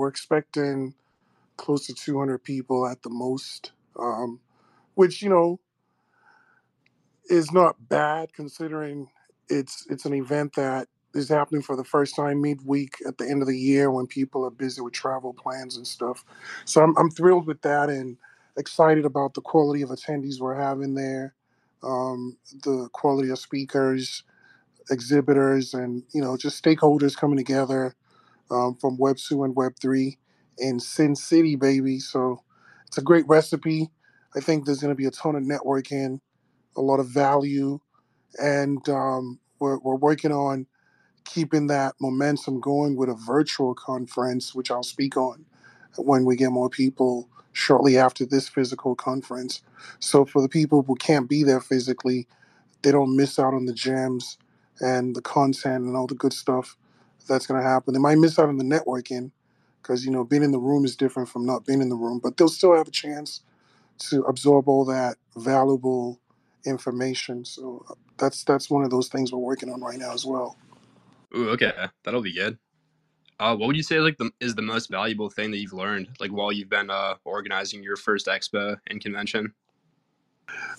we're expecting close to 200 people at the most, um, which you know is not bad considering it's it's an event that is happening for the first time midweek at the end of the year when people are busy with travel plans and stuff. So I'm I'm thrilled with that and excited about the quality of attendees we're having there, um, the quality of speakers, exhibitors, and you know just stakeholders coming together um, from Web two and Web three in Sin City, baby. So it's a great recipe. I think there's going to be a ton of networking, a lot of value, and um, we're, we're working on keeping that momentum going with a virtual conference, which I'll speak on when we get more people shortly after this physical conference. So for the people who can't be there physically, they don't miss out on the gems and the content and all the good stuff that's going to happen. They might miss out on the networking because you know being in the room is different from not being in the room, but they'll still have a chance to absorb all that valuable information. So that's that's one of those things we're working on right now as well. Ooh, okay, that'll be good. Uh, what would you say like the, is the most valuable thing that you've learned like while you've been uh, organizing your first expo and convention?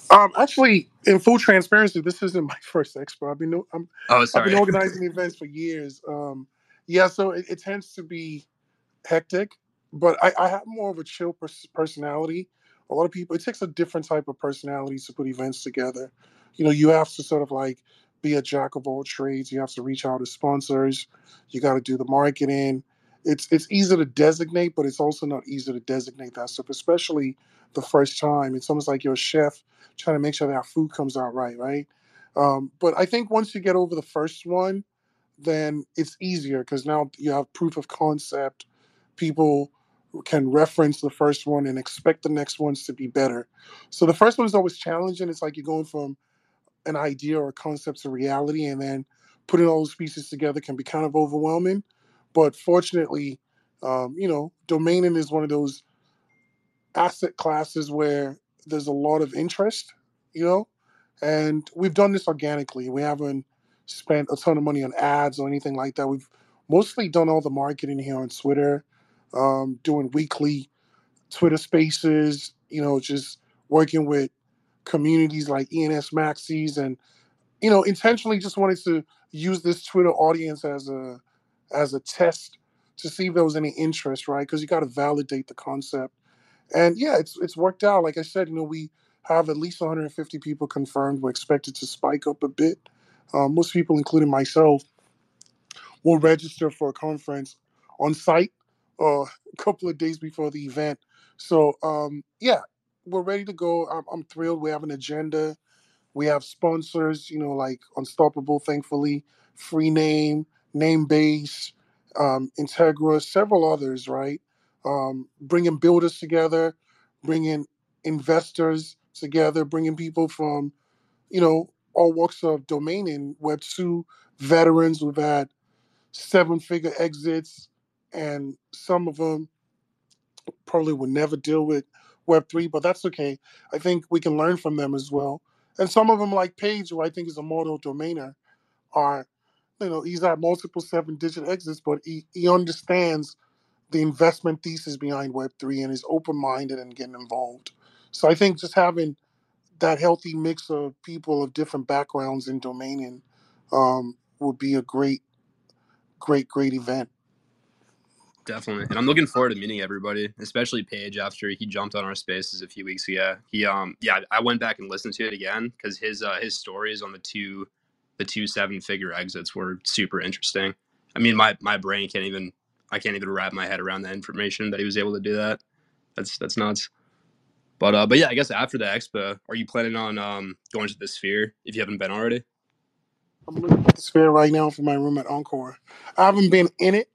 Um, actually, in full transparency, this isn't my first expo. I've been I'm, Oh, I've been sorry. organizing events for years. Um, yeah, so it, it tends to be hectic, but I, I have more of a chill pers- personality. A lot of people, it takes a different type of personality to put events together. You know, you have to sort of like be a jack of all trades. You have to reach out to sponsors. You got to do the marketing. It's it's easy to designate, but it's also not easy to designate that stuff, especially the first time. It's almost like you're a chef trying to make sure that our food comes out right, right? Um, but I think once you get over the first one, then it's easier because now you have proof of concept. People can reference the first one and expect the next ones to be better. So the first one is always challenging. It's like you're going from an idea or a concept to reality, and then putting all those pieces together can be kind of overwhelming. But fortunately, um, you know, domaining is one of those asset classes where there's a lot of interest, you know, and we've done this organically. We haven't spent a ton of money on ads or anything like that. We've mostly done all the marketing here on Twitter, um, doing weekly Twitter spaces, you know, just working with communities like ENS Maxis and, you know, intentionally just wanted to use this Twitter audience as a as a test to see if there was any interest, right? Because you got to validate the concept and yeah, it's it's worked out. Like I said, you know, we have at least 150 people confirmed. We're expected to spike up a bit. Um, most people, including myself, will register for a conference on site uh, a couple of days before the event. So um, yeah, we're ready to go. I'm, I'm thrilled. We have an agenda. We have sponsors, you know, like Unstoppable, thankfully, Freename, Namebase, um, Integra, several others, right? Um, bringing builders together, bringing investors together, bringing people from, you know, all walks of domain in Web 2, veterans. We've had seven figure exits, and some of them probably would never deal with Web3, but that's okay. I think we can learn from them as well. And some of them, like Paige, who I think is a model domainer, are, you know, he's had multiple seven digit exits, but he, he understands the investment thesis behind Web3 and is open minded and getting involved. So I think just having that healthy mix of people of different backgrounds in domaining um, would be a great, great, great event. Definitely, and I'm looking forward to meeting everybody, especially Paige after he jumped on our spaces a few weeks ago. He, um, yeah, I went back and listened to it again because his uh, his stories on the two the two seven figure exits were super interesting. I mean, my my brain can't even I can't even wrap my head around that information that he was able to do that. That's that's nuts. But uh, but yeah, I guess after the expo, are you planning on um going to the Sphere if you haven't been already? I'm looking at the sphere right now for my room at Encore. I haven't been in it,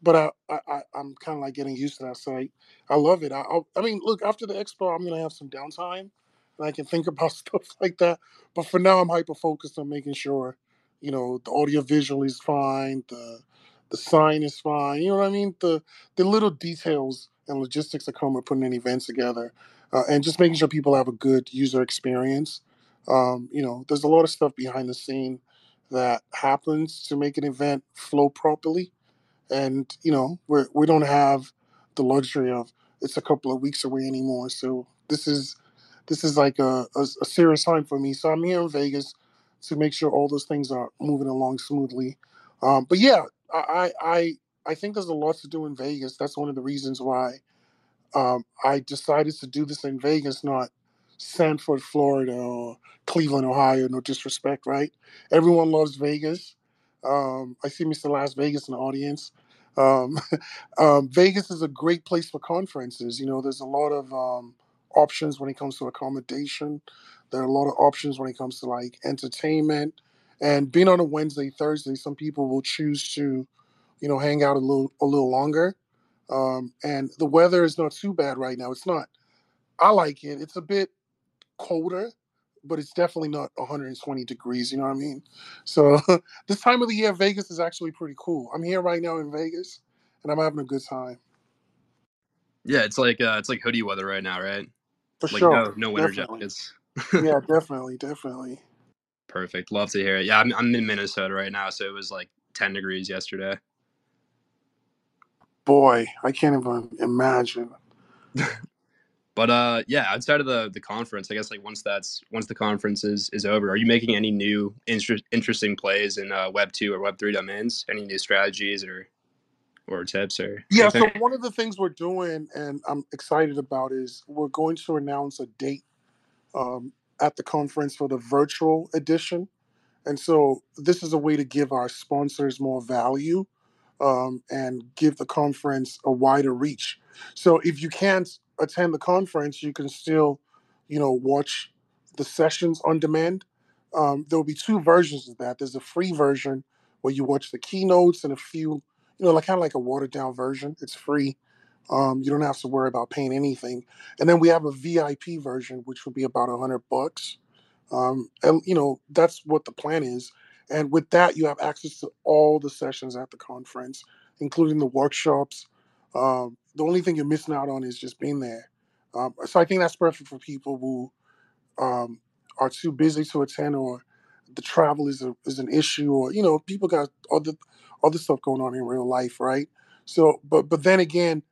but I, I, I I'm kind of like getting used to that site. I love it. I, I, I mean, look, after the expo, I'm gonna have some downtime, and I can think about stuff like that. But for now, I'm hyper focused on making sure, you know, the audio visual is fine, the the sign is fine. You know what I mean? The the little details and logistics that come with putting an event together, uh, and just making sure people have a good user experience. Um, you know, there's a lot of stuff behind the scene that happens to make an event flow properly and you know we're we don't have the luxury of it's a couple of weeks away anymore. So this is this is like a, a, a serious time for me. So I'm here in Vegas to make sure all those things are moving along smoothly. Um, but yeah, I, I I think there's a lot to do in Vegas. That's one of the reasons why um, I decided to do this in Vegas, not Sanford, Florida, or Cleveland, Ohio. No disrespect, right? Everyone loves Vegas. Um, I see Mr. Las Vegas in the audience. Um, um, Vegas is a great place for conferences. You know, there's a lot of um, options when it comes to accommodation. There are a lot of options when it comes to like entertainment. And being on a Wednesday, Thursday, some people will choose to, you know, hang out a little a little longer. Um, and the weather is not too bad right now. It's not. I like it. It's a bit colder, but it's definitely not 120 degrees. You know what I mean? So this time of the year, Vegas is actually pretty cool. I'm here right now in Vegas, and I'm having a good time. Yeah, it's like uh, it's like hoodie weather right now, right? For like sure. no no winter Definitely. jackets. Yeah, definitely, definitely. Perfect. Love to hear it. Yeah, I'm I'm in Minnesota right now, so it was like 10 degrees yesterday. Boy, I can't even imagine. But uh, yeah, outside of the the conference, I guess like once that's once the conference is is over, are you making any new inter- interesting plays in uh, Web two or Web three domains? Any new strategies or or tips or Yeah, so one of the things we're doing and I'm excited about is we're going to announce a date um, at the conference for the virtual edition. And so this is a way to give our sponsors more value um, and give the conference a wider reach. So if you can't attend the conference, you can still, you know, watch the sessions on demand. Um, there will be two versions of that. There's a free version where you watch the keynotes and a few, you know, like kind of like a watered down version. It's free. Um, you don't have to worry about paying anything. And then we have a VIP version, which would be about a hundred bucks. Um, and you know, that's what the plan is. And with that, you have access to all the sessions at the conference, including the workshops. Um, the only thing you're missing out on is just being there. Um, so I think that's perfect for people who um, are too busy to attend or the travel is a, is an issue or you know people got other other stuff going on in real life right so but but then again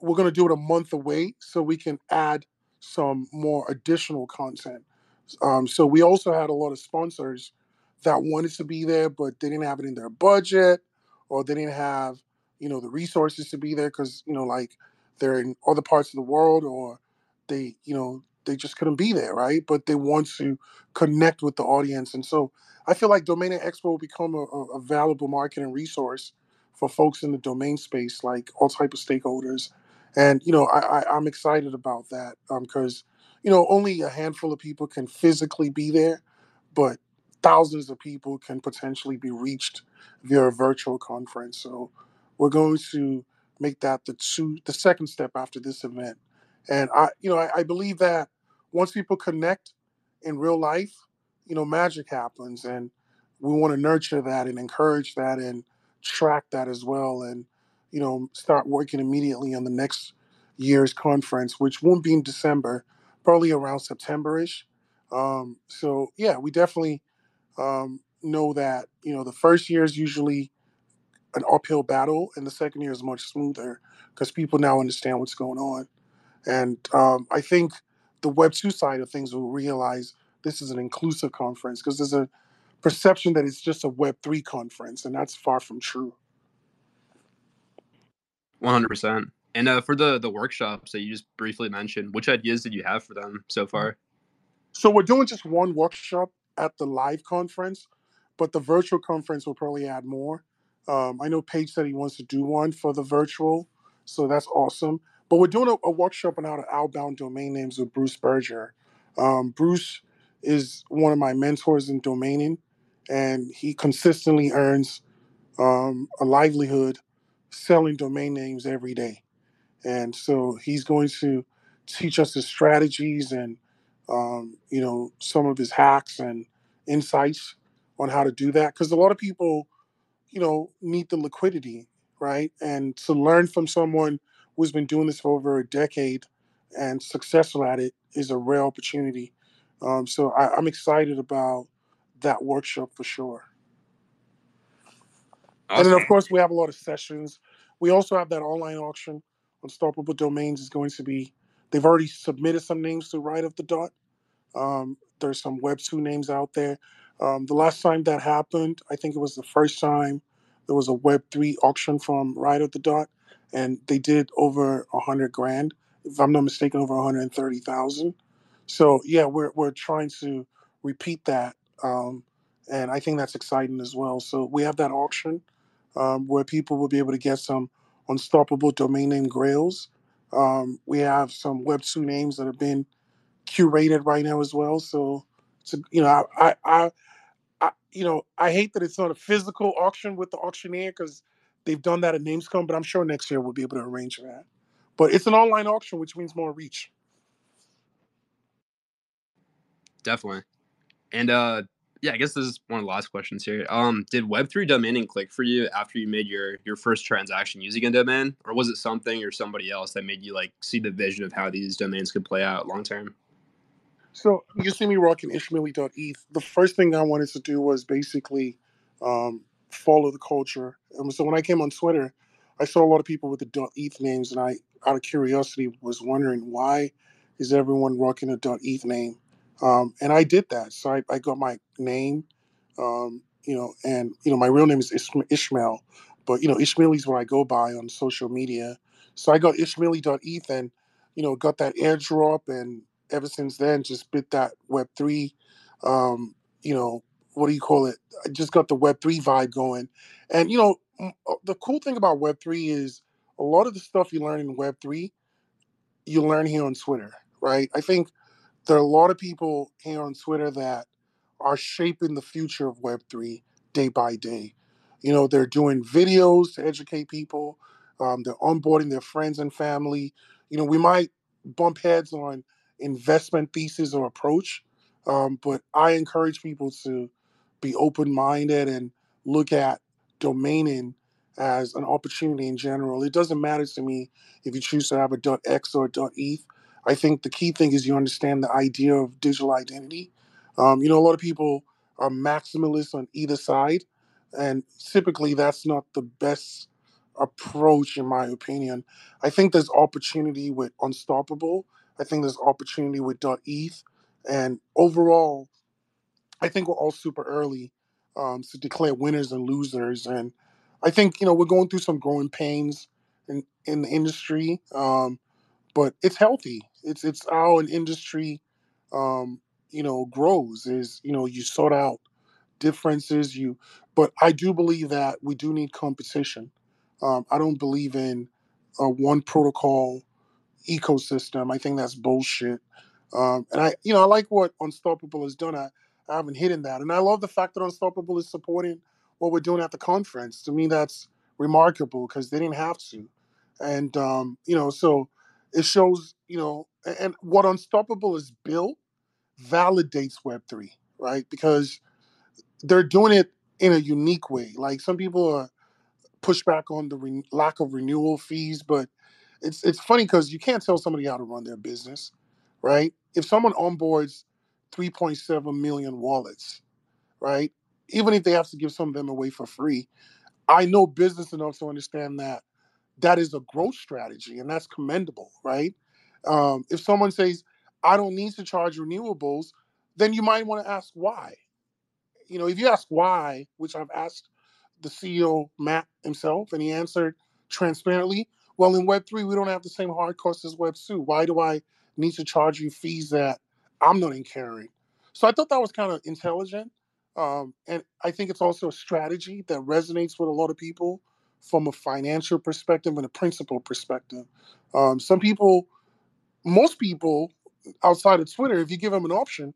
we're going to do it a month away so we can add some more additional content. Um, so we also had a lot of sponsors that wanted to be there, but they didn't have it in their budget or they didn't have, you know, the resources to be there because, you know, like they're in other parts of the world or they, you know, they just couldn't be there, right? But they want to connect with the audience. And so I feel like Domain Expo will become a, a, valuable marketing resource for folks in the domain space, like all type of stakeholders and you know I, I i'm excited about that um, because you know only a handful of people can physically be there but thousands of people can potentially be reached via a virtual conference so we're going to make that the two the second step after this event and i you know i, I believe that once people connect in real life you know magic happens and we want to nurture that and encourage that and track that as well and you know, start working immediately on the next year's conference, which won't be in December, probably around September-ish. Um, so yeah, we definitely um, know that you know the first year is usually an uphill battle, and the second year is much smoother because people now understand what's going on. And um, I think the Web two side of things will realize this is an inclusive conference because there's a perception that it's just a Web three conference, and that's far from true. One hundred percent. And uh, for the the workshops that you just briefly mentioned, which ideas did you have for them so far? So we're doing just one workshop at the live conference, but the virtual conference will probably add more. Um, I know Paige said he wants to do one for the virtual, so that's awesome. But we're doing a, a workshop on how to outbound domain names with Bruce Berger. Um, Bruce is one of my mentors in domaining, and he consistently earns um, a livelihood selling domain names every day. And so he's going to teach us his strategies and um, you know some of his hacks and insights on how to do that. Because a lot of people, you know, need the liquidity, right? And to learn from someone who's been doing this for over a decade and successful at it is a rare opportunity. Um, so I, I'm excited about that workshop for sure. Awesome. And then, of course, we have a lot of sessions. We also have that online auction. on Unstoppable Domains is going to be, they've already submitted some names to Right of the Dot. Um, there's some Web 2 names out there. Um, the last time that happened, I think it was the first time there was a Web 3 auction from Right of the Dot, and they did over a 100 grand. If I'm not mistaken, over 130,000. So, yeah, we're, we're trying to repeat that. Um, and I think that's exciting as well. So, we have that auction um, where people will be able to get some unstoppable domain name grails. Um, we have some Web two names that have been curated right now as well. So, so you know, I, I, I, you know, I hate that it's not a physical auction with the auctioneer because they've done that at NamesCon, but I'm sure next year we'll be able to arrange that. But it's an online auction, which means more reach. Definitely. And uh yeah, I guess this is one of the last questions here. Um, did Web3 domaining click for you after you made your your first transaction using a domain, or was it something or somebody else that made you like see the vision of how these domains could play out long term? So you see me rocking Ishmilly.eth. The first thing I wanted to do was basically um, follow the culture. And so when I came on Twitter, I saw a lot of people with the .eth names, and I, out of curiosity, was wondering why is everyone rocking a .eth name? Um, and I did that. So I, I got my name, um, you know, and you know my real name is Ishmael, but you know Ishmilly is what I go by on social media. So I got Ishmilly.eth and you know got that airdrop, and ever since then just bit that Web three, um, you know what do you call it? I just got the Web three vibe going, and you know uh, the cool thing about Web three is a lot of the stuff you learn in Web three, you learn here on Twitter, right? I think there are a lot of people here on Twitter that are shaping the future of Web3 day by day. You know, they're doing videos to educate people, um, they're onboarding their friends and family. You know, we might bump heads on investment thesis or approach, um, but I encourage people to be open minded and look at domaining as an opportunity in general. It doesn't matter to me if you choose to have a .x or a .eth. I think the key thing is you understand the idea of digital identity. Um, you know, a lot of people are maximalists on either side, and typically that's not the best approach, in my opinion. I think there's opportunity with Unstoppable. I think there's opportunity with .eth, and overall, I think we're all super early um, to declare winners and losers. And I think you know we're going through some growing pains in in the industry. Um, but it's healthy. It's it's how an industry, um, you know, grows. Is you know you sort out differences. You, but I do believe that we do need competition. Um, I don't believe in a one protocol ecosystem. I think that's bullshit. Um, and I, you know, I like what Unstoppable has done. I, I haven't hidden that, and I love the fact that Unstoppable is supporting what we're doing at the conference. To me, that's remarkable because they didn't have to, and um, you know, so it shows, you know, and what Unstoppable is built validates Web3, right? Because they're doing it in a unique way. Like some people are push back on the re- lack of renewal fees, but it's it's funny because you can't tell somebody how to run their business, right? If someone onboards 3.7 million wallets, right? Even if they have to give some of them away for free, I know business enough to understand that that is a growth strategy and that's commendable, right? Um, if someone says, I don't need to charge renewables, then you might want to ask why. You know, if you ask why, which I've asked the CEO, Matt himself, and he answered transparently, well, in Web3, we don't have the same hard costs as Web2. Why do I need to charge you fees that I'm not incurring? So I thought that was kind of intelligent. Um, and I think it's also a strategy that resonates with a lot of people from a financial perspective and a principal perspective. Um, some people, most people outside of Twitter, if you give them an option,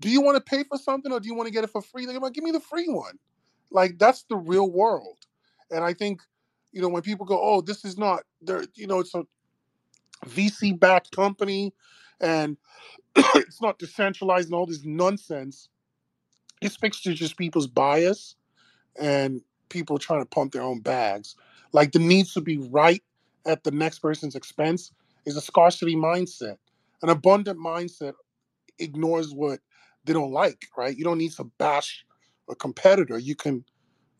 do you want to pay for something or do you want to get it for free? They're like, give me the free one. Like that's the real world. And I think, you know, when people go, oh, this is not there, you know, it's a VC backed company and it's not decentralized and all this nonsense. It speaks to just people's bias and people trying to pump their own bags. Like the needs to be right at the next person's expense is a scarcity mindset. An abundant mindset ignores what they don't like, right? You don't need to bash a competitor. You can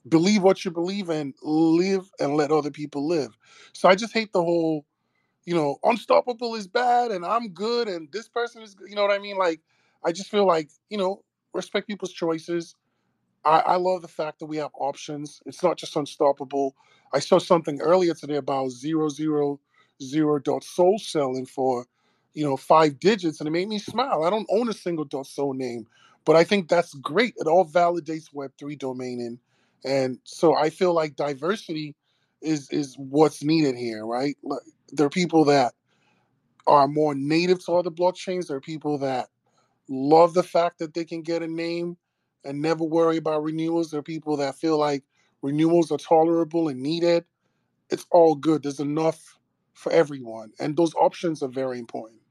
believe what you believe and live and let other people live. So I just hate the whole, you know, unstoppable is bad and I'm good and this person is, you know what I mean? Like, I just feel like, you know, respect people's choices. I, I love the fact that we have options. It's not just unstoppable. I saw something earlier today about zero zero zero dot sol selling for, you know, five digits, and it made me smile. I don't own a single dot sol name, but I think that's great. It all validates Web three domaining, and so I feel like diversity is is what's needed here, right? Like, there are people that are more native to other blockchains. There are people that love the fact that they can get a name and never worry about renewals. There are people that feel like renewals are tolerable and needed. It's all good. There's enough for everyone, and those options are very important.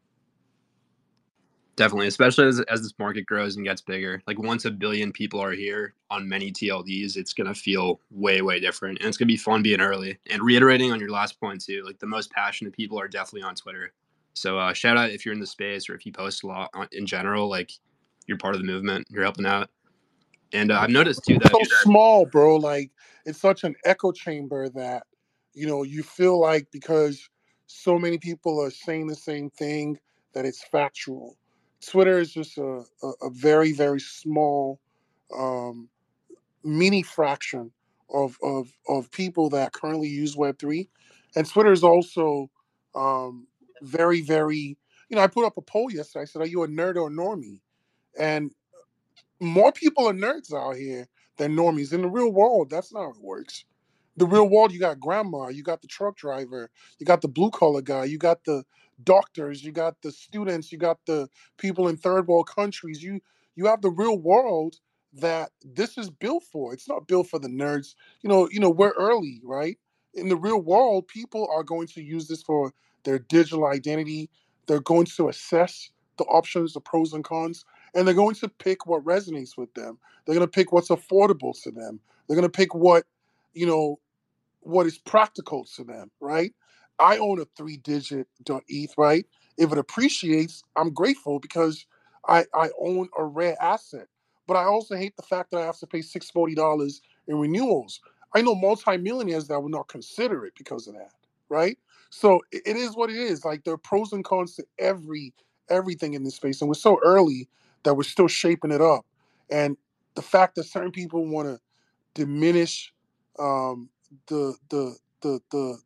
Definitely, especially as, as this market grows and gets bigger. Like once a billion people are here on many TLDs, it's gonna feel way, way different. And it's gonna be fun being early. And reiterating on your last point too, like the most passionate people are definitely on Twitter. So uh, shout out if you're in the space or if you post a lot in general, like you're part of the movement, you're helping out. And uh, I've noticed too that so small, bro. Like it's such an echo chamber that you know you feel like because so many people are saying the same thing that it's factual. Twitter is just a, a, a very very small um, mini fraction of, of of people that currently use Web three, and Twitter is also um, very very. You know, I put up a poll yesterday. I said, "Are you a nerd or a normie?" And more people are nerds out here than normies. In the real world, that's not how it works. The real world, you got grandma, you got the truck driver, you got the blue collar guy, you got the doctors, you got the students, you got the people in third world countries. You you have the real world that this is built for. It's not built for the nerds. You know, you know, we're early, right? In the real world, people are going to use this for their digital identity. They're going to assess the options, the pros and cons and they're going to pick what resonates with them. They're going to pick what's affordable to them. They're going to pick what, you know, what is practical to them, right? I own a three digit ETH, right? If it appreciates, I'm grateful because I, I own a rare asset. But I also hate the fact that I have to pay $640 in renewals. I know multimillionaires that would not consider it because of that, right? So it, it is what it is. Like there are pros and cons to every everything in this space. And we're so early that we're still shaping it up. And the fact that certain people want to diminish um, the the the the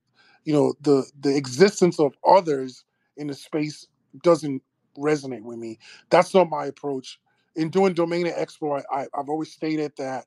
you know the the existence of others in the space doesn't resonate with me. That's not my approach. In doing Domain Expo, I, I, I've always stated that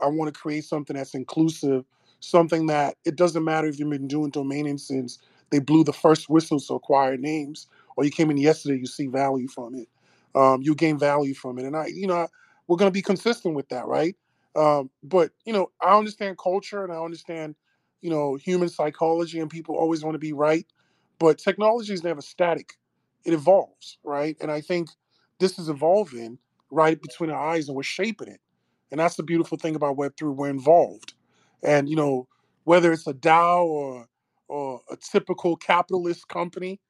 I want to create something that's inclusive, something that it doesn't matter if you've been doing domaining since they blew the first whistles to acquire names, or you came in yesterday, you see value from it um, you gain value from it. And I, you know, we're going to be consistent with that, right? Um, but you know, I understand culture and I understand, you know, human psychology, and people always want to be right. But technology is never static; it evolves, right? And I think this is evolving right between our eyes, and we're shaping it. And that's the beautiful thing about Web three; we're involved. And you know, whether it's a DAO or or a typical capitalist company,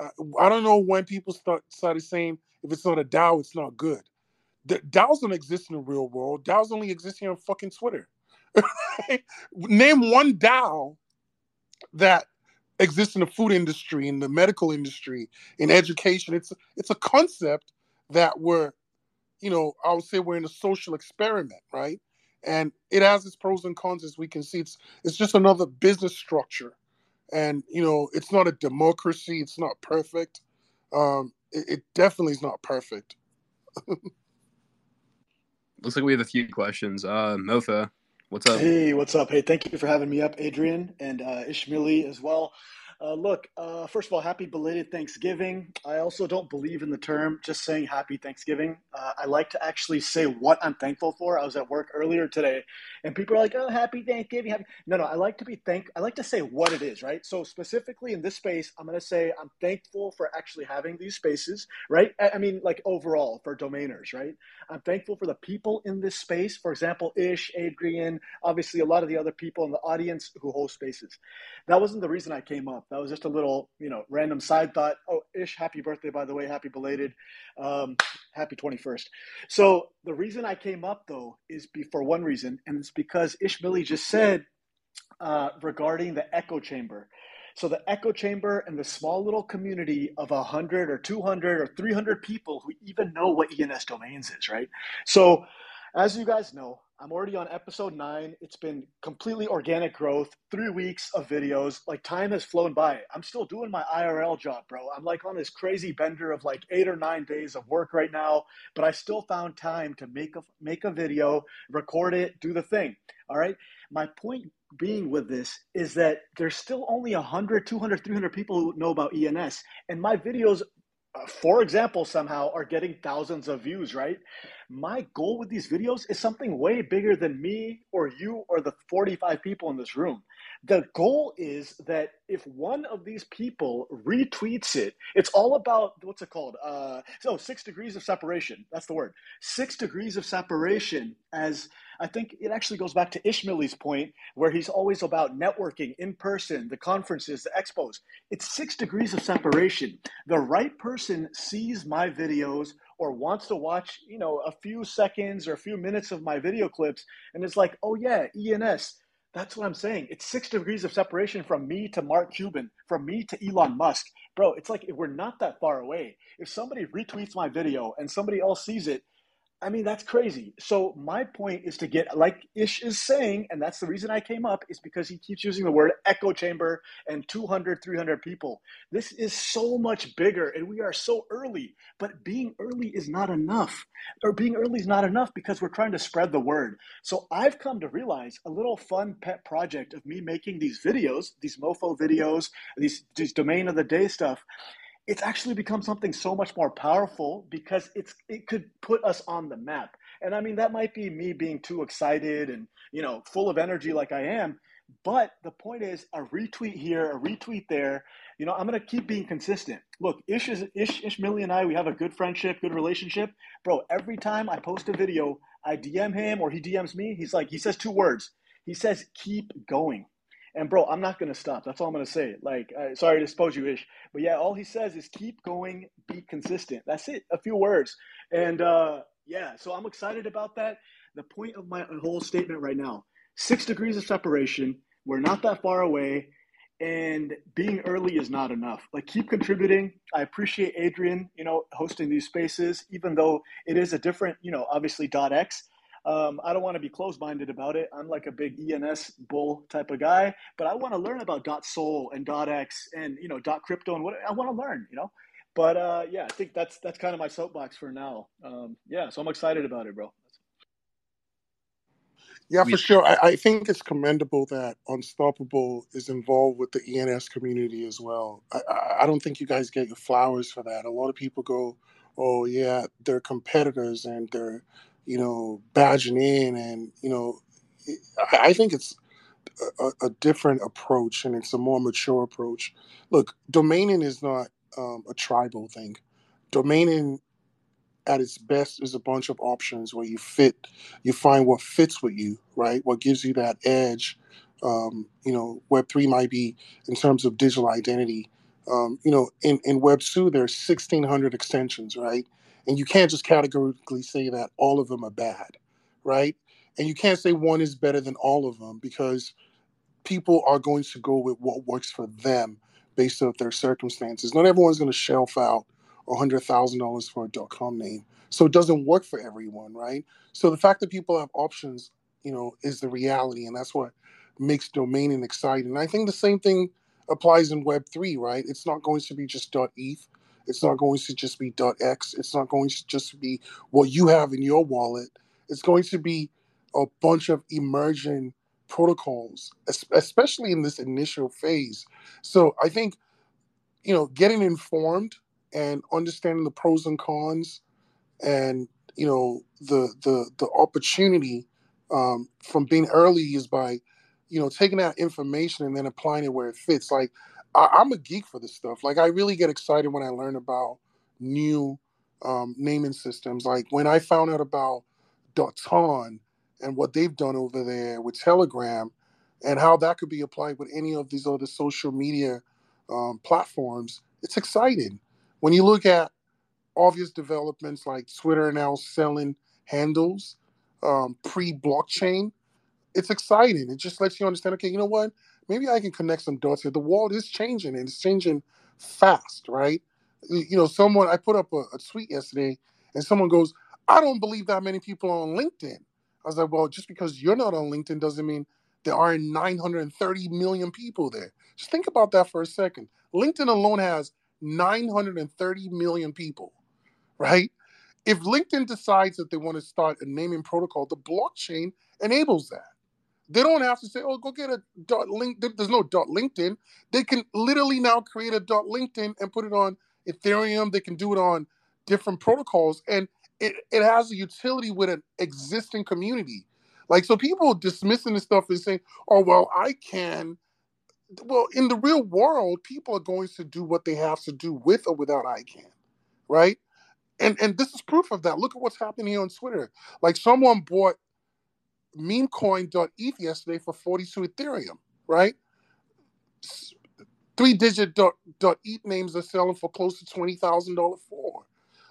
uh, I don't know when people start started saying if it's not a DAO, it's not good. DAOs don't exist in the real world. DAOs only exist here on fucking Twitter. Name one DAO that exists in the food industry, in the medical industry, in education. It's it's a concept that we're, you know, I would say we're in a social experiment, right? And it has its pros and cons as we can see. It's it's just another business structure and you know it's not a democracy it's not perfect um it, it definitely is not perfect looks like we have a few questions uh mofa what's up? Hey what's up? Hey thank you for having me up adrian and uh as well uh, look, uh, first of all, happy belated Thanksgiving. I also don't believe in the term just saying happy Thanksgiving. Uh, I like to actually say what I'm thankful for. I was at work earlier today, and people are like, "Oh, happy Thanksgiving!" Happy. No, no, I like to be thank. I like to say what it is, right? So specifically in this space, I'm going to say I'm thankful for actually having these spaces, right? I mean, like overall for domainers, right? I'm thankful for the people in this space. For example, Ish, Adrian, obviously a lot of the other people in the audience who host spaces. That wasn't the reason I came up. That was just a little, you know, random side thought. Oh, Ish, happy birthday, by the way, happy belated, um, happy 21st. So the reason I came up though is be, for one reason, and it's because Ishmilly just said uh, regarding the echo chamber. So the echo chamber and the small little community of 100 or 200 or 300 people who even know what ENS domains is, right? So as you guys know, I'm already on episode nine. It's been completely organic growth, three weeks of videos. Like time has flown by. I'm still doing my IRL job, bro. I'm like on this crazy bender of like eight or nine days of work right now, but I still found time to make a make a video, record it, do the thing. All right. My point being with this is that there's still only 100, 200, 300 people who know about ENS. And my videos uh, for example, somehow are getting thousands of views, right? My goal with these videos is something way bigger than me or you or the 45 people in this room. The goal is that if one of these people retweets it, it's all about what's it called? Uh, so six degrees of separation. That's the word. Six degrees of separation. As I think it actually goes back to Ishmilly's point, where he's always about networking in person, the conferences, the expos. It's six degrees of separation. The right person sees my videos or wants to watch, you know, a few seconds or a few minutes of my video clips, and it's like, oh yeah, ENS that's what I'm saying. It's six degrees of separation from me to Mark Cuban, from me to Elon Musk. Bro, it's like we're not that far away. If somebody retweets my video and somebody else sees it, I mean, that's crazy. So my point is to get, like Ish is saying, and that's the reason I came up, is because he keeps using the word echo chamber and 200, 300 people. This is so much bigger, and we are so early. But being early is not enough, or being early is not enough because we're trying to spread the word. So I've come to realize a little fun pet project of me making these videos, these mofo videos, these, these domain of the day stuff it's actually become something so much more powerful because it's it could put us on the map. And I mean that might be me being too excited and you know full of energy like I am, but the point is a retweet here, a retweet there. You know, I'm gonna keep being consistent. Look, Ish is Ish Ishmilly and I, we have a good friendship, good relationship. Bro, every time I post a video, I DM him or he DMs me, he's like, he says two words. He says, keep going. And bro, I'm not gonna stop. That's all I'm gonna say. Like, uh, sorry to expose you, ish, but yeah, all he says is keep going, be consistent. That's it. A few words. And uh, yeah, so I'm excited about that. The point of my whole statement right now: six degrees of separation. We're not that far away, and being early is not enough. Like, keep contributing. I appreciate Adrian, you know, hosting these spaces, even though it is a different, you know, obviously dot X um, I don't want to be closed minded about it. I'm like a big ENS bull type of guy, but I want to learn about dot .sol and dot .x and you know dot .crypto and what I want to learn, you know. But uh, yeah, I think that's that's kind of my soapbox for now. Um, yeah, so I'm excited about it, bro. Yeah, for sure. I, I, think it's commendable that Unstoppable is involved with the ENS community as well. I, I don't think you guys get your flowers for that. A lot of people go, "Oh yeah, they're competitors and they're you know, badging in, and you know, I, think it's a, a, different approach, and it's a more mature approach. Look, domaining is not um, a tribal thing. Domaining at its best is a bunch of options where you fit, you find what fits with you, right? What gives you that edge. Um, you know, Web three might be in terms of digital identity. Um, you know, in, in Web two, there's 1,600 extensions, right? And you can't just categorically say that all of them are bad, right? And you can't say one is better than all of them because people are going to go with what works for them based on their circumstances. Not everyone's going to shelf out $100,000 for a dot .com name. So it doesn't work for everyone, right? So the fact that people have options, you know, is the reality. And that's what makes domaining exciting. And I think the same thing applies in Web3, right? It's not going to be just .eth. It's not going to just be .x. It's not going to just be what you have in your wallet. It's going to be a bunch of emerging protocols, especially in this initial phase. So I think, you know, getting informed and understanding the pros and cons, and you know the the the opportunity um, from being early is by, you know, taking that information and then applying it where it fits. Like I, am a geek for this stuff. Like I really get excited when I learn about new um, naming systems. Like when I found out about Daton and what they've done over there with Telegram and how that could be applied with any of these other social media um, platforms, it's exciting. When you look at obvious developments like Twitter now selling handles um, pre blockchain, it's exciting. It just lets you understand okay, you know what? Maybe I can connect some dots here. The world is changing and it's changing fast, right? You know, someone, I put up a, a tweet yesterday and someone goes, I don't believe that many people are on LinkedIn. I was like, well, just because you're not on LinkedIn doesn't mean there aren't 930 million people there. Just think about that for a second. LinkedIn alone has 930 million people, right? If LinkedIn decides that they want to start a naming protocol, the blockchain enables that. They don't have to say, "Oh, go get a dot link." There's no dot LinkedIn. They can literally now create a dot LinkedIn and put it on Ethereum. They can do it on different protocols, and it, it has a utility with an existing community. Like so, people dismissing this stuff and saying, "Oh, well, I can." Well, in the real world, people are going to do what they have to do with or without ICANN, right? And and this is proof of that. Look at what's happening here on Twitter. Like someone bought memecoin.eth yesterday for 42 Ethereum, right? Three digit dot, dot ETH names are selling for close to $20,000 for.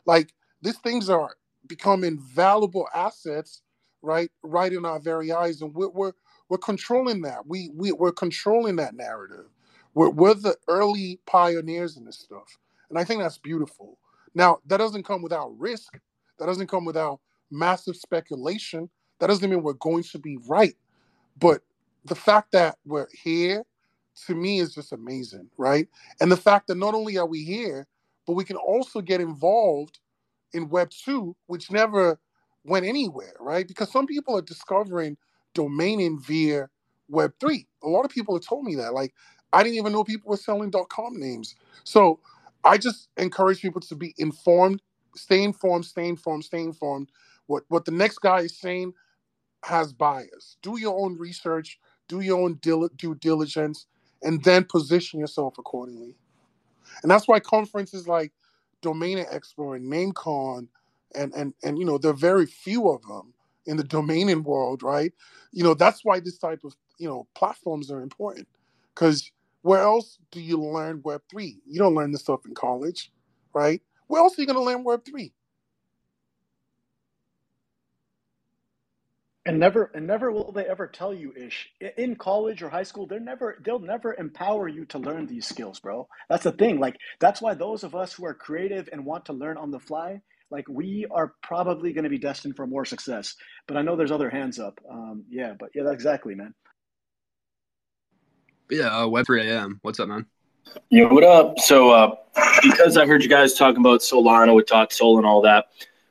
Like these things are becoming valuable assets, right? Right in our very eyes. And we're, we're, we're controlling that. We, we, we're controlling that narrative. We're, we're the early pioneers in this stuff. And I think that's beautiful. Now, that doesn't come without risk. That doesn't come without massive speculation. That doesn't mean we're going to be right. But the fact that we're here to me is just amazing, right? And the fact that not only are we here, but we can also get involved in Web 2, which never went anywhere, right? Because some people are discovering domaining via Web 3. A lot of people have told me that. Like, I didn't even know people were selling .com names. So I just encourage people to be informed, stay informed, stay informed, stay informed. What what the next guy is saying, has bias. Do your own research, do your own due diligence, and then position yourself accordingly. And that's why conferences like Domain Expo and NamesCon, and and and you know there are very few of them in the domaining world, right? You know that's why this type of you know platforms are important because where else do you learn Web three? You don't learn this stuff in college, right? Where else are you going to learn Web three? And never and never will they ever tell you ish in college or high school they're never they'll never empower you to learn these skills, bro. That's the thing. Like that's why those of us who are creative and want to learn on the fly, like we are probably going to be destined for more success. But I know there's other hands up. Um, yeah, but yeah, exactly, man. Yeah, uh, Web3 AM. What's up, man? Yeah, what up? So, uh, because I heard you guys talking about Solana with Dot Sol and all that,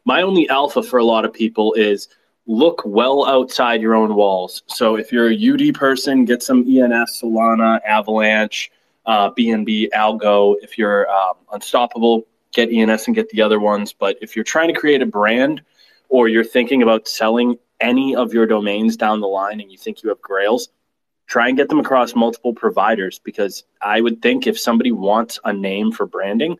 my only alpha for a lot of people is look well outside your own walls. So if you're a UD person, get some ENS, Solana, Avalanche, uh, BNB, Algo. If you're um, unstoppable, get ENS and get the other ones. But if you're trying to create a brand or you're thinking about selling any of your domains down the line and you think you have grails, try and get them across multiple providers because I would think if somebody wants a name for branding,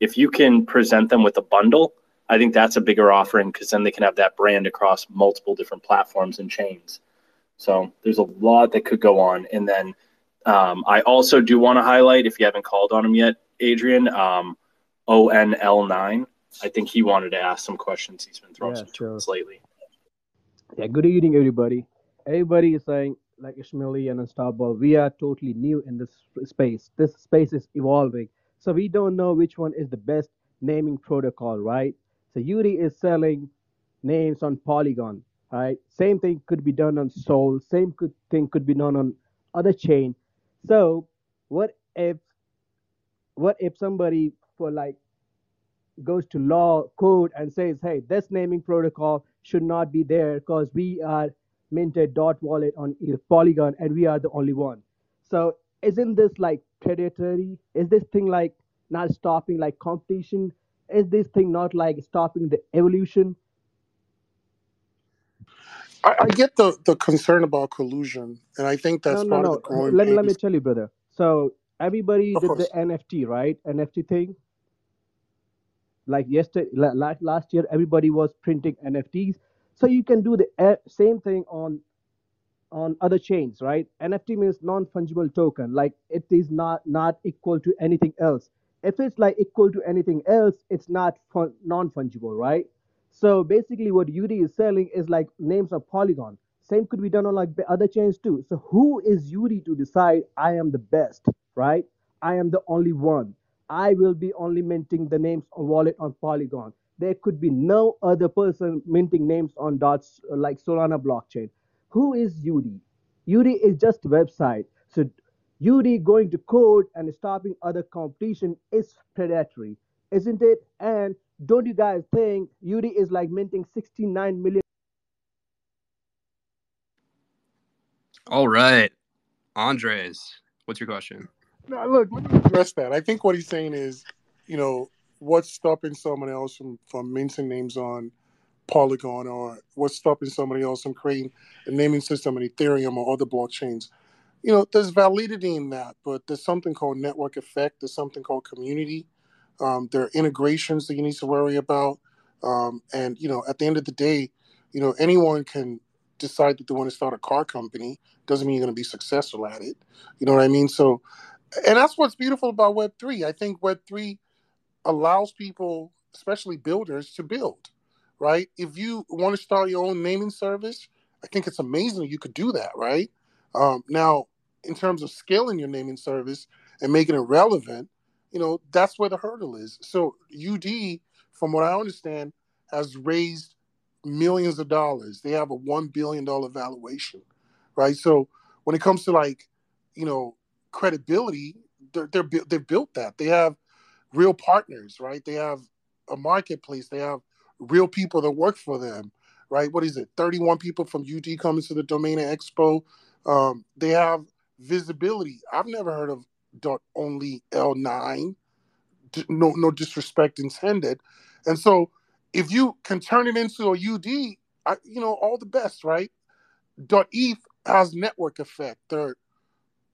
if you can present them with a bundle, I think that's a bigger offering because then they can have that brand across multiple different platforms and chains. So there's a lot that could go on. And then um, I also do want to highlight, if you haven't called on him yet, Adrian, um, ONL9. I think he wanted to ask some questions. He's been throwing yeah, some sure. lately. Yeah, good evening, everybody. Everybody is saying, like Ishmilly and Unstoppable, we are totally new in this space. This space is evolving. So we don't know which one is the best naming protocol, right? So UD is selling names on Polygon, right? Same thing could be done on Sol. Same could, thing could be done on other chain. So what if what if somebody for like goes to law code and says, hey, this naming protocol should not be there because we are minted dot wallet on Polygon and we are the only one. So isn't this like predatory? Is this thing like not stopping like competition? Is this thing not like stopping the evolution? I, I get the, the concern about collusion, and I think that's no, no, part no. of the growing. Let, let me tell you, brother. So everybody of did course. the NFT, right? NFT thing. Like yesterday, like last year, everybody was printing NFTs. So you can do the eh, same thing on on other chains, right? NFT means non-fungible token. Like it is not not equal to anything else. If it's like equal to anything else, it's not fun, non-fungible, right? So basically, what UD is selling is like names of Polygon. Same could be done on like the other chains too. So who is UD to decide I am the best, right? I am the only one. I will be only minting the names on wallet on Polygon. There could be no other person minting names on dots like Solana blockchain. Who is UD? UD is just website. So UD going to court and stopping other competition is predatory, isn't it? And don't you guys think UD is like minting 69 million? All right, Andres, what's your question? No, look, let me address that. I think what he's saying is, you know, what's stopping someone else from from minting names on Polygon, or what's stopping somebody else from creating a naming system on Ethereum or other blockchains? You know, there's validity in that, but there's something called network effect. There's something called community. Um, there are integrations that you need to worry about, um, and you know, at the end of the day, you know, anyone can decide that they want to start a car company. Doesn't mean you're going to be successful at it. You know what I mean? So and that's what's beautiful about Web three. I think Web three allows people, especially builders, to build. Right? If you want to start your own naming service, I think it's amazing you could do that. Right? Um, now, in terms of scaling your naming service and making it relevant, you know that's where the hurdle is. So UD, from what I understand, has raised millions of dollars. They have a one billion dollar valuation, right? So when it comes to like, you know, credibility, they're, they're they've built that. They have real partners, right? They have a marketplace. They have real people that work for them, right? What is it? Thirty-one people from UD coming to the Domain Expo. Um, they have visibility. I've never heard of dot only L nine. No, no disrespect intended. And so, if you can turn it into a UD, I, you know, all the best, right? Dot ETH has network effect. There are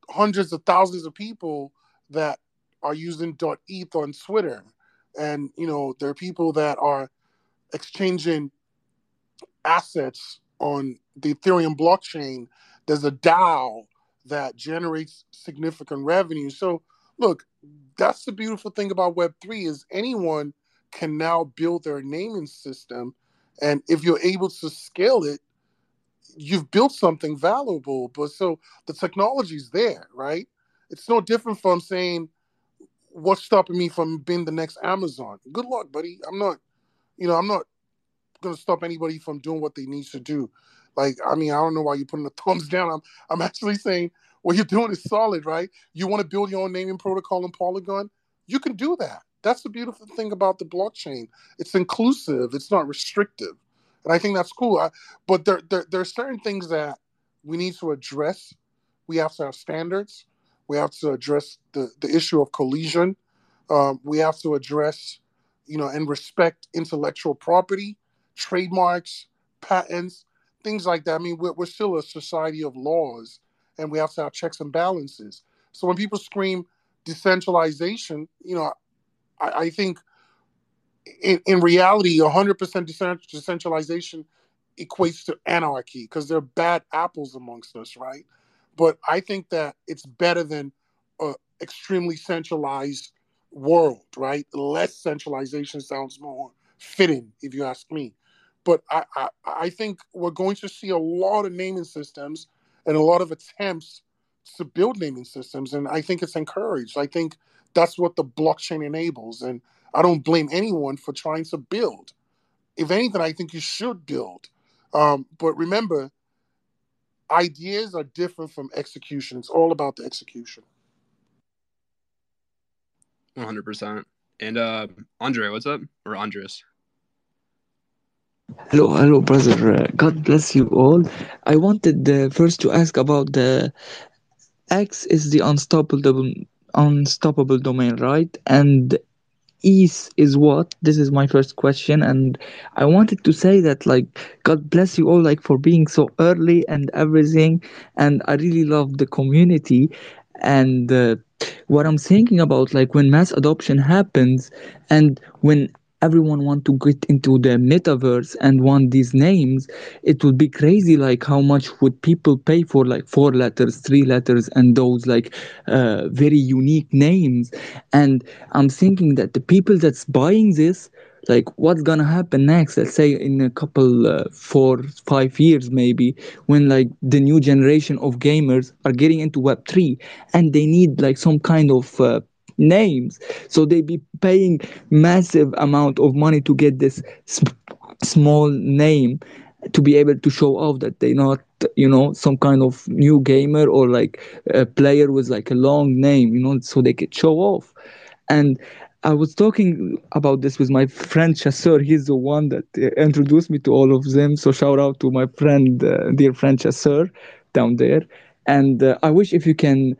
hundreds of thousands of people that are using Dot .eth on Twitter, and you know there are people that are exchanging assets on the Ethereum blockchain. There's a DAO that generates significant revenue. So look, that's the beautiful thing about Web three is anyone can now build their naming system, and if you're able to scale it, you've built something valuable. But so the technology's there, right? It's no different from saying, what's stopping me from being the next Amazon? Good luck, buddy. I'm not, you know, I'm not going to stop anybody from doing what they need to do. Like, I mean, I don't know why you're putting the thumbs down. I'm, I'm actually saying what you're doing is solid, right? You want to build your own naming protocol in Polygon? You can do that. That's the beautiful thing about the blockchain. It's inclusive. It's not restrictive and I think that's cool. I, but there, there there are certain things that we need to address. We have to have standards. We have to address the the issue of collusion. Um, we have to address, you know, and respect intellectual property, trademarks, patents, things like that. I mean, we're, we're still a society of laws, and we have to have checks and balances. So when people scream decentralization, you know, I, I think in, in reality, 100% decentralization equates to anarchy because there are bad apples amongst us, right? But I think that it's better than an extremely centralized world, right? Less centralization sounds more fitting, if you ask me. But I, I, I think we're going to see a lot of naming systems and a lot of attempts to build naming systems, and I think it's encouraged. I think that's what the blockchain enables, and I don't blame anyone for trying to build. If anything, I think you should build. Um, but remember, ideas are different from execution. It's all about the execution. 100%. And uh, Andre, what's up? Or Andres? Hello, hello, brother. Uh, God bless you all. I wanted uh, first to ask about the X is the unstoppable unstoppable domain, right? And ease is what this is my first question and i wanted to say that like god bless you all like for being so early and everything and i really love the community and uh, what i'm thinking about like when mass adoption happens and when everyone want to get into the metaverse and want these names it would be crazy like how much would people pay for like four letters three letters and those like uh, very unique names. And i'm thinking that the people that's buying this like what's gonna happen next? Let's say in a couple uh, four five years maybe when like the new generation of gamers are getting into web3 and they need like some kind of uh, names so they be paying massive amount of money to get this sm- small name to be able to show off that they're not you know some kind of new gamer or like a player with like a long name you know so they could show off and I was talking about this with my friend Chasseur. He's the one that uh, introduced me to all of them. So shout out to my friend, uh, dear friend Chasseur, down there. And uh, I wish if you can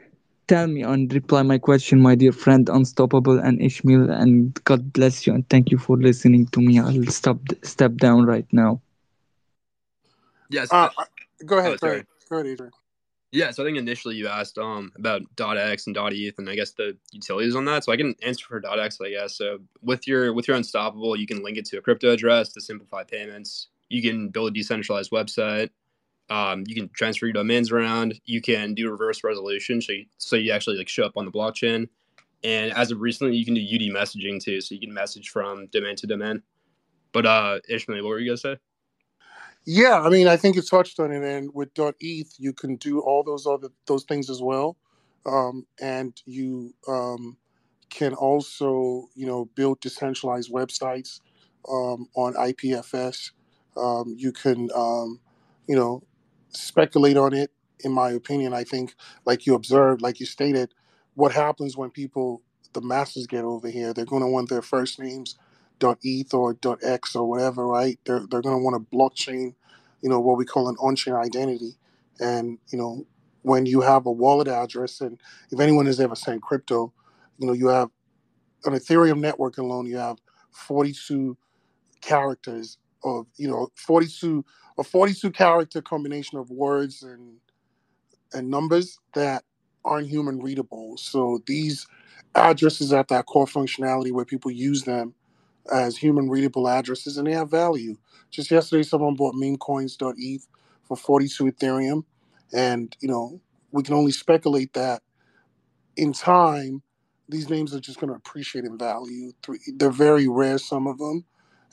tell me and reply my question, my dear friend Unstoppable and Ishmael. And God bless you and thank you for listening to me. I'll stop step down right now. Yes. Uh, go ahead. Oh, go sorry. ahead. Go ahead, Adrian. Yeah, so I think initially you asked um about .x and .eth and I guess the utilities on that. So I can answer for .x, I guess. So with your with your Unstoppable, you can link it to a crypto address to simplify payments. You can build a decentralized website. Um, you can transfer your domains around. You can do reverse resolution, so you, so you actually like show up on the blockchain. And as of recently, you can do UD messaging too, so you can message from domain to domain. But uh, Ishmael, what were you gonna say? Yeah, I mean, I think you touched on it, and with .eth, you can do all those other those things as well, um, and you um, can also, you know, build decentralized websites um, on IPFS. Um, you can, um, you know, speculate on it. In my opinion, I think, like you observed, like you stated, what happens when people, the masses, get over here? They're going to want their first names .eth or .x or whatever, right? They're they're going to want a blockchain, you know, what we call an on-chain identity. And you know, when you have a wallet address, and if anyone has ever sent crypto, you know, you have an Ethereum network alone, you have 42 characters of you know 42 a 42 character combination of words and and numbers that aren't human readable. So these addresses have that core functionality where people use them as human readable addresses and they have value. Just yesterday, someone bought memecoins.eth for 42 Ethereum. And, you know, we can only speculate that in time, these names are just going to appreciate in value. They're very rare, some of them.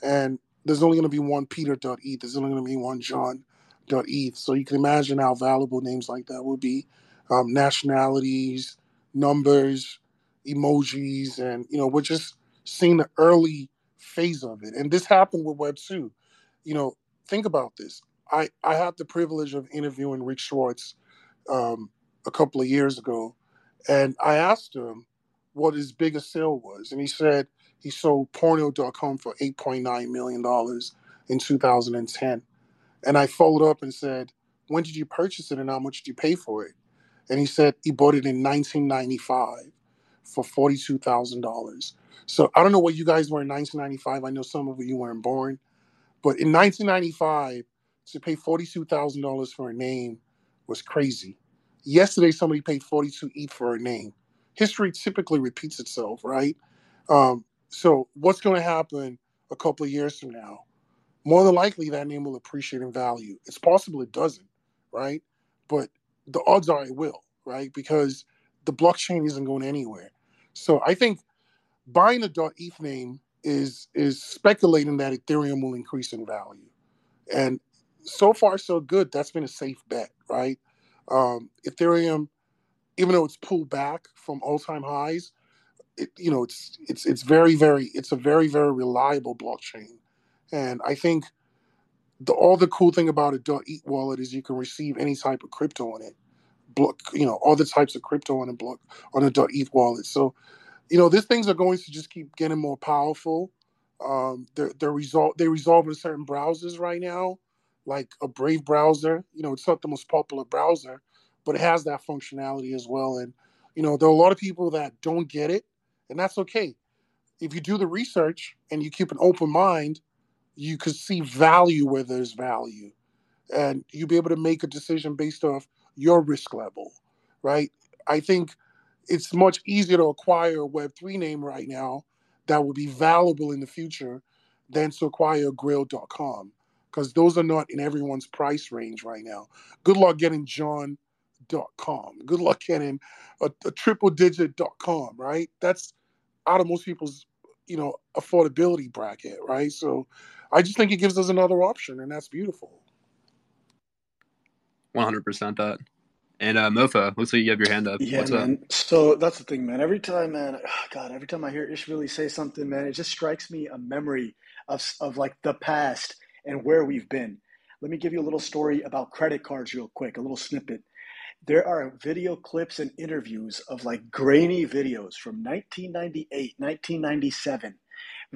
And there's only going to be one Peter.eth. There's only going to be one John.eth. So you can imagine how valuable names like that would be. Um, nationalities, numbers, emojis, and, you know, we're just seeing the early phase of it. And this happened with Web 2. You know, think about this. I, I had the privilege of interviewing Rick Schwartz um, a couple of years ago, and I asked him what his biggest sale was. And he said he sold porno.com for $8.9 million in 2010. And I followed up and said, When did you purchase it and how much did you pay for it? And he said he bought it in 1995 for $42,000. So I don't know what you guys were in 1995. I know some of you weren't born. But in 1995, to pay $42,000 for a name was crazy. Yesterday, somebody paid 42 ETH for a name. History typically repeats itself, right? Um, so what's going to happen a couple of years from now? More than likely, that name will appreciate in value. It's possible it doesn't, right? But the odds are it will, right? Because the blockchain isn't going anywhere. So I think buying a .eth name is is speculating that Ethereum will increase in value, and so far so good. That's been a safe bet, right? Um, Ethereum, even though it's pulled back from all time highs, it, you know it's it's it's very very it's a very very reliable blockchain, and I think the all the cool thing about a .eth wallet is you can receive any type of crypto on it, block you know all the types of crypto on a block on a .eth wallet. So you know, these things are going to just keep getting more powerful. Um, they're they're they resolve in certain browsers right now, like a Brave browser. You know, it's not the most popular browser, but it has that functionality as well. And you know, there are a lot of people that don't get it, and that's okay. If you do the research and you keep an open mind, you could see value where there's value, and you'll be able to make a decision based off your risk level, right? I think it's much easier to acquire a Web3 name right now that will be valuable in the future than to acquire Grail.com because those are not in everyone's price range right now. Good luck getting John.com. Good luck getting a, a triple digit.com, right? That's out of most people's you know affordability bracket, right? So I just think it gives us another option, and that's beautiful. One hundred percent that. And uh, Mofo, looks like you have your hand up. Yeah, What's man. up? So that's the thing, man. Every time, man, God, every time I hear Ishmilly say something, man, it just strikes me a memory of of like the past and where we've been. Let me give you a little story about credit cards, real quick. A little snippet. There are video clips and interviews of like grainy videos from 1998, 1997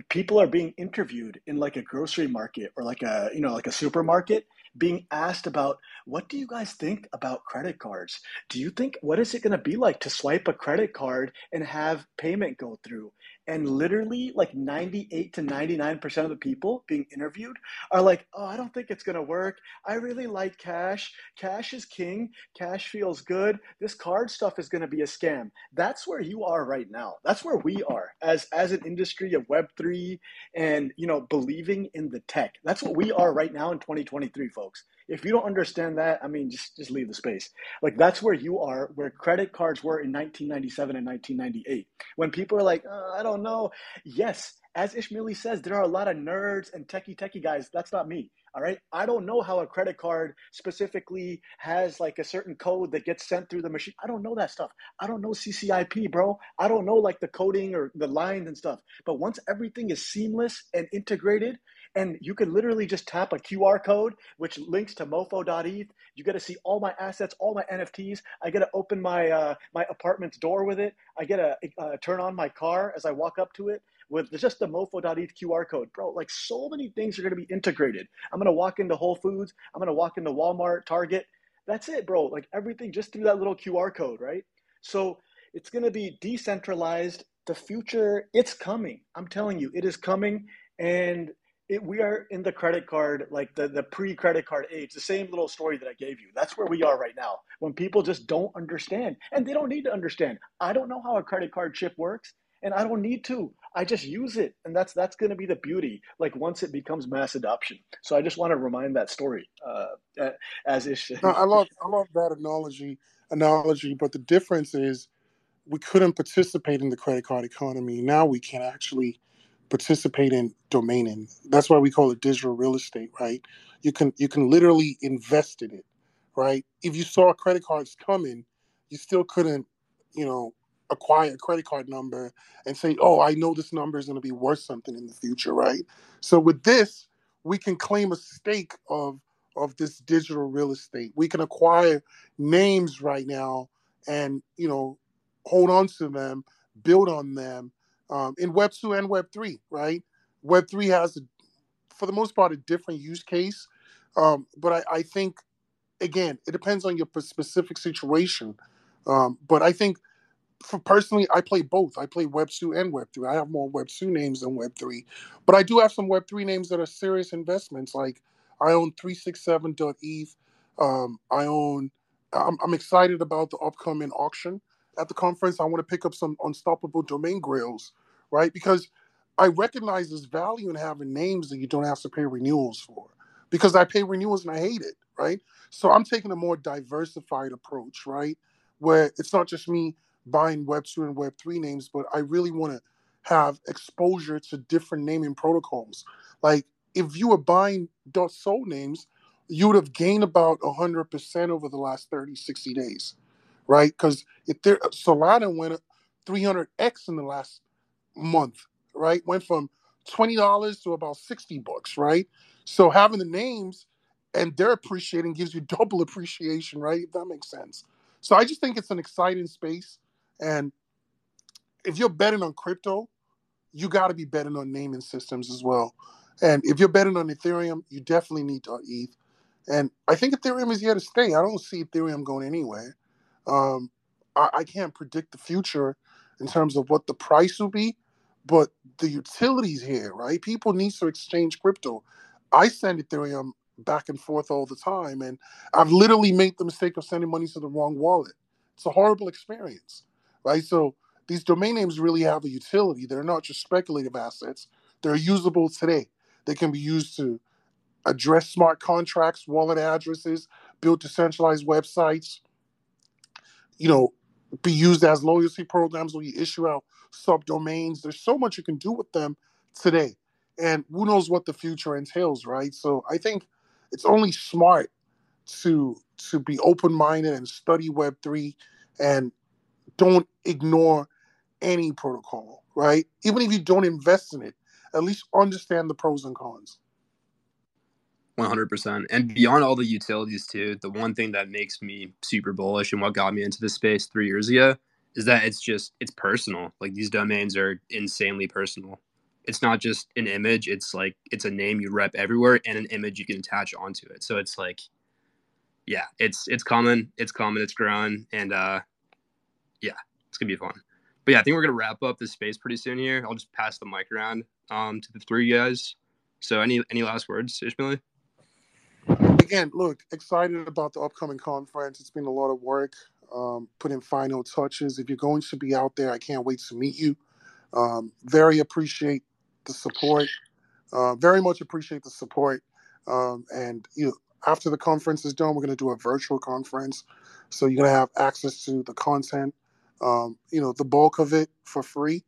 people are being interviewed in like a grocery market or like a you know like a supermarket being asked about what do you guys think about credit cards? Do you think what is it going to be like to swipe a credit card and have payment go through and literally like 98 to 99% of the people being interviewed are like oh i don't think it's going to work. I really like cash. Cash is king. Cash feels good. This card stuff is going to be a scam. That's where you are right now. That's where we are as as an industry of web3 and you know believing in the tech. That's what we are right now in 2023 folks if you don't understand that i mean just just leave the space. Like that's where you are where credit cards were in 1997 and 1998 when people are like uh, i don't know. Yes as ishmilly says there are a lot of nerds and techie techie guys. That's not me all right? I don't know how a credit card specifically has like a certain code that gets sent through the machine. I don't know that stuff. I don't know ccip bro. I don't know like the coding or the lines and stuff. But once everything is seamless and integrated and you can literally just tap a QR code, which links to mofo.eth. You get to see all my assets, all my NFTs. I get to open my uh, my apartment's door with it. I get to uh, turn on my car as I walk up to it with just the mofo.eth QR code. Bro, like so many things are going to be integrated. I'm going to walk into Whole Foods. I'm going to walk into Walmart, Target. That's it, bro. Like everything just through that little QR code, right? So it's going to be decentralized. The future, it's coming. I'm telling you, it is coming. And it, we are in the credit card, like the, the pre credit card age, the same little story that I gave you. That's where we are right now. When people just don't understand, and they don't need to understand. I don't know how a credit card chip works, and I don't need to. I just use it, and that's that's going to be the beauty. Like once it becomes mass adoption. So I just want to remind that story uh, as Ish. No, I love I love that analogy analogy, but the difference is we couldn't participate in the credit card economy. Now we can actually participate in domaining. That's why we call it digital real estate, right? You can you can literally invest in it, right? If you saw credit cards coming, you still couldn't, you know, acquire a credit card number and say, "Oh, I know this number is going to be worth something in the future," right? So with this, we can claim a stake of of this digital real estate. We can acquire names right now and, you know, hold on to them, build on them um, in Web two and Web three, right? Web three has, a, for the most part, a different use case, um, but I, I, think again it depends on your specific situation. Um, but I think, for personally, I play both. I play Web two and Web three. I have more Web two names than Web three, but I do have some Web three names that are serious investments. Like I own three six seven ETH. Um, I own. I'm, I'm excited about the upcoming auction at the conference. I want to pick up some unstoppable domain grails, right? Because I recognize there's value in having names that you don't have to pay renewals for. Because I pay renewals and I hate it, right? So I'm taking a more diversified approach, right? Where it's not just me buying Web 2 and Web 3 names, but I really want to have exposure to different naming protocols. Like if you were buying .sol names, you would have gained about 100% over the last 30, 60 days right? Because if there Solana went 300x in the last month, right? Went from twenty dollars to about sixty bucks, right? So having the names and they're appreciating gives you double appreciation, right? If that makes sense. So I just think it's an exciting space, and if you're betting on crypto, you got to be betting on naming systems as well. And if you're betting on Ethereum, you definitely need to ETH. And I think Ethereum is here to stay. I don't see Ethereum going anywhere. Um, I, I can't predict the future in terms of what the price will be, but the utilities here, right? People need to exchange crypto. I send Ethereum back and forth all the time, and I've literally made the mistake of sending money to the wrong wallet. It's a horrible experience, right? So these domain names really have a utility. They're not just speculative assets. They're usable today. They can be used to address smart contracts, wallet addresses, build decentralized websites, you know, be used as loyalty programs where you issue out subdomains. There's so much you can do with them today. And who knows what the future entails, right? So I think it's only smart to to be open-minded and study web3 and don't ignore any protocol, right? Even if you don't invest in it, at least understand the pros and cons. 100%. And beyond all the utilities, too, the one thing that makes me super bullish and what got me into this space three years ago is that it's just, it's personal. Like these domains are insanely personal. It's not just an image, it's like, it's a name you rep everywhere and an image you can attach onto it. So it's like, yeah, it's, it's common, it's common, it's growing. And, uh, yeah, it's gonna be fun. But yeah, I think we're gonna wrap up this space pretty soon here. I'll just pass the mic around um, to the three guys. So any any last words, Ishmael? Again, look, excited about the upcoming conference. It's been a lot of work, um, putting final touches. If you're going to be out there, I can't wait to meet you. Um, very appreciate the support. Uh, very much appreciate the support. Um, and you know, after the conference is done, we're going to do a virtual conference. So you're going to have access to the content, um, you know, the bulk of it for free.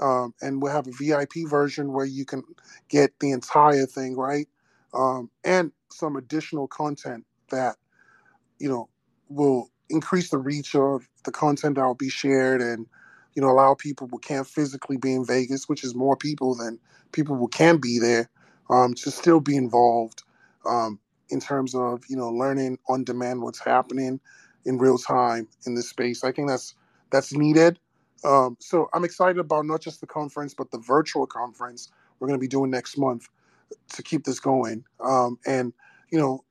Um, and we'll have a VIP version where you can get the entire thing, right? Um, and some additional content that, you know, will increase the reach of the content that will be shared and, you know, allow people who can't physically be in Vegas, which is more people than people who can be there, um, to still be involved um, in terms of, you know, learning on demand what's happening in real time in this space. I think that's that's needed. Um, so I'm excited about not just the conference, but the virtual conference we're going to be doing next month to keep this going. Um, and you know,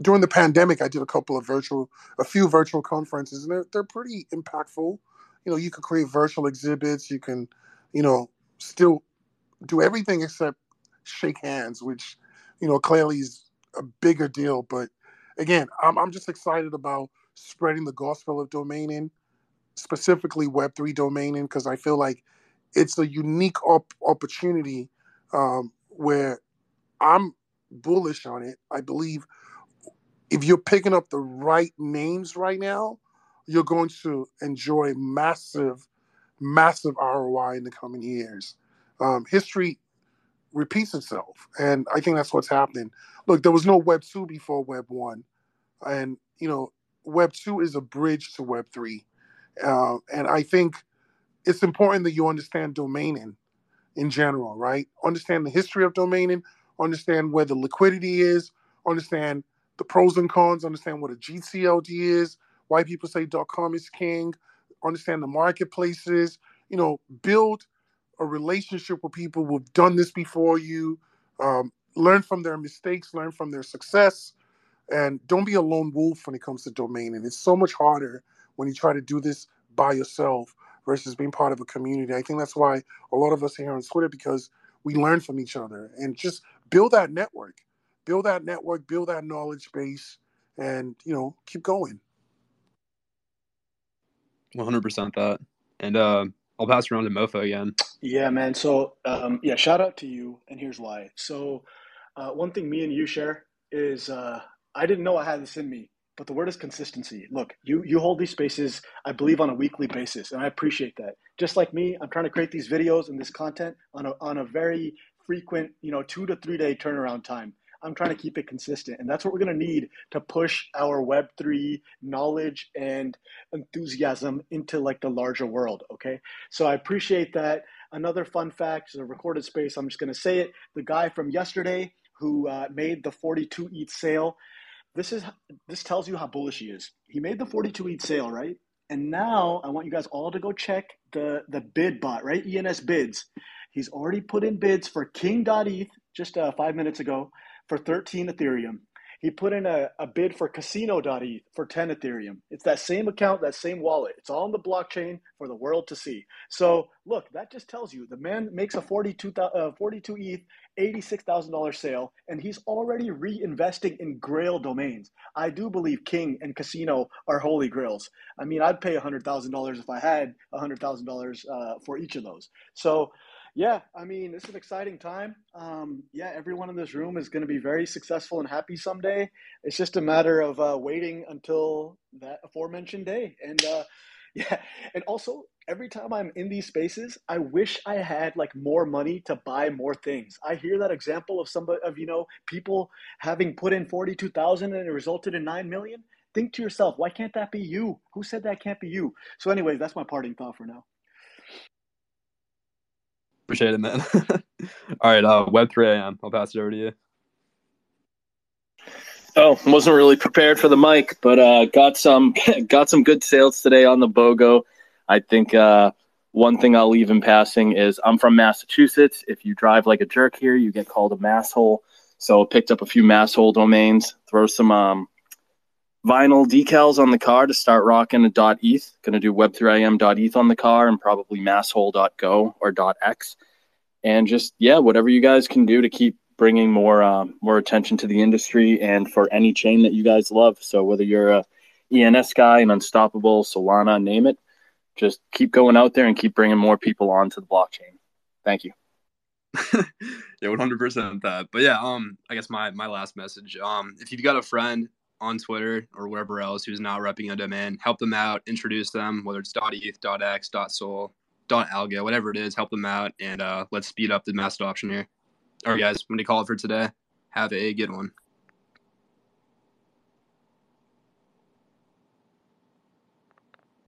during the pandemic, I did a couple of virtual, a few virtual conferences, and they're they're pretty impactful. You know, you can create virtual exhibits. You can, you know, still do everything except shake hands, which you know clearly is a bigger deal. But again, I'm I'm just excited about spreading the gospel of domaining, specifically Web3 domaining, because I feel like it's a unique op- opportunity um, where I'm bullish on it. I believe if you're picking up the right names right now, you're going to enjoy massive, massive ROI in the coming years. Um, history repeats itself, and I think that's what's happening. Look, there was no Web two before Web one, and you know, Web two is a bridge to Web three, uh, and I think it's important that you understand domaining in general, right? Understand the history of domaining, understand where the liquidity is, understand the pros and cons, understand what a GTLD is, why people say .com is king, understand the marketplaces, you know, build a relationship with people who've done this before you, um, learn from their mistakes, learn from their success, and don't be a lone wolf when it comes to domain. And It's so much harder when you try to do this by yourself versus being part of a community. I think that's why a lot of us here on Twitter because we learn from each other and just build that network, build that network, build that knowledge base, and you know keep going. One hundred percent that, and uh, I'll pass around to Mofo again. Yeah, man. So um, yeah, shout out to you, and here's why. So uh, one thing me and you share is uh, I didn't know I had this in me, but the word is consistency. Look, you you hold these spaces, I believe, on a weekly basis, and I appreciate that. Just like me, I'm trying to create these videos and this content on a on a very frequent, you know, two to three day turnaround time. I'm trying to keep it consistent. And that's what we're going to need to push our Web3 knowledge and enthusiasm into like the larger world. Okay. So I appreciate that. Another fun fact is a recorded space. I'm just going to say it. The guy from yesterday who uh, made the 42 ETH sale. This is this tells you how bullish he is. He made the 42 ETH sale, right? And now I want you guys all to go check the the bid bot, right? ENS bids. He's already put in bids for King.eth just uh, five minutes ago for 13 Ethereum. he put in a, a bid for casino.eth for 10 Ethereum. It's that same account, that same wallet. It's all on the blockchain for the world to see. So, look, that just tells you the man makes a 42, uh, 42 ETH, $86,000 sale, and he's already reinvesting in grail domains. I do believe King and Casino are holy grails. I mean, I'd pay $100,000 if I had $100,000 uh, for each of those. So, yeah, I mean, this is an exciting time. Um, yeah, everyone in this room is going to be very successful and happy someday. It's just a matter of uh, waiting until that aforementioned day. And uh, yeah, and also every time I'm in these spaces, I wish I had like more money to buy more things. I hear that example of somebody of you know people having put in forty two thousand and it resulted in nine million. Think to yourself, why can't that be you? Who said that can't be you? So, anyways, that's my parting thought for now. Appreciate it, man. All right, uh, Web three AM. I'll pass it over to you. Oh, wasn't really prepared for the mic, but uh, got some got some good sales today on the BOGO. I think uh, one thing I'll leave in passing is I'm from Massachusetts. If you drive like a jerk here, you get called a masshole. So picked up a few masshole domains. Throw some um, vinyl decals on the car to start rocking a .eth. Going to do web3im.eth on the car and probably masshole.go or .x. And just yeah, whatever you guys can do to keep bringing more um, more attention to the industry and for any chain that you guys love. So whether you're a ENS guy, an Unstoppable, Solana, name it, just keep going out there and keep bringing more people onto the blockchain. Thank you. yeah, one hundred percent that. But yeah, um, I guess my my last message. Um, if you've got a friend on Twitter or wherever else who's not repping a domain, help them out, introduce them, whether it's .eth, .x, .sol, .algo, whatever it is, help them out, and uh, let's speed up the mass adoption here. All right, guys, I'm gonna call it for today. Have a good one.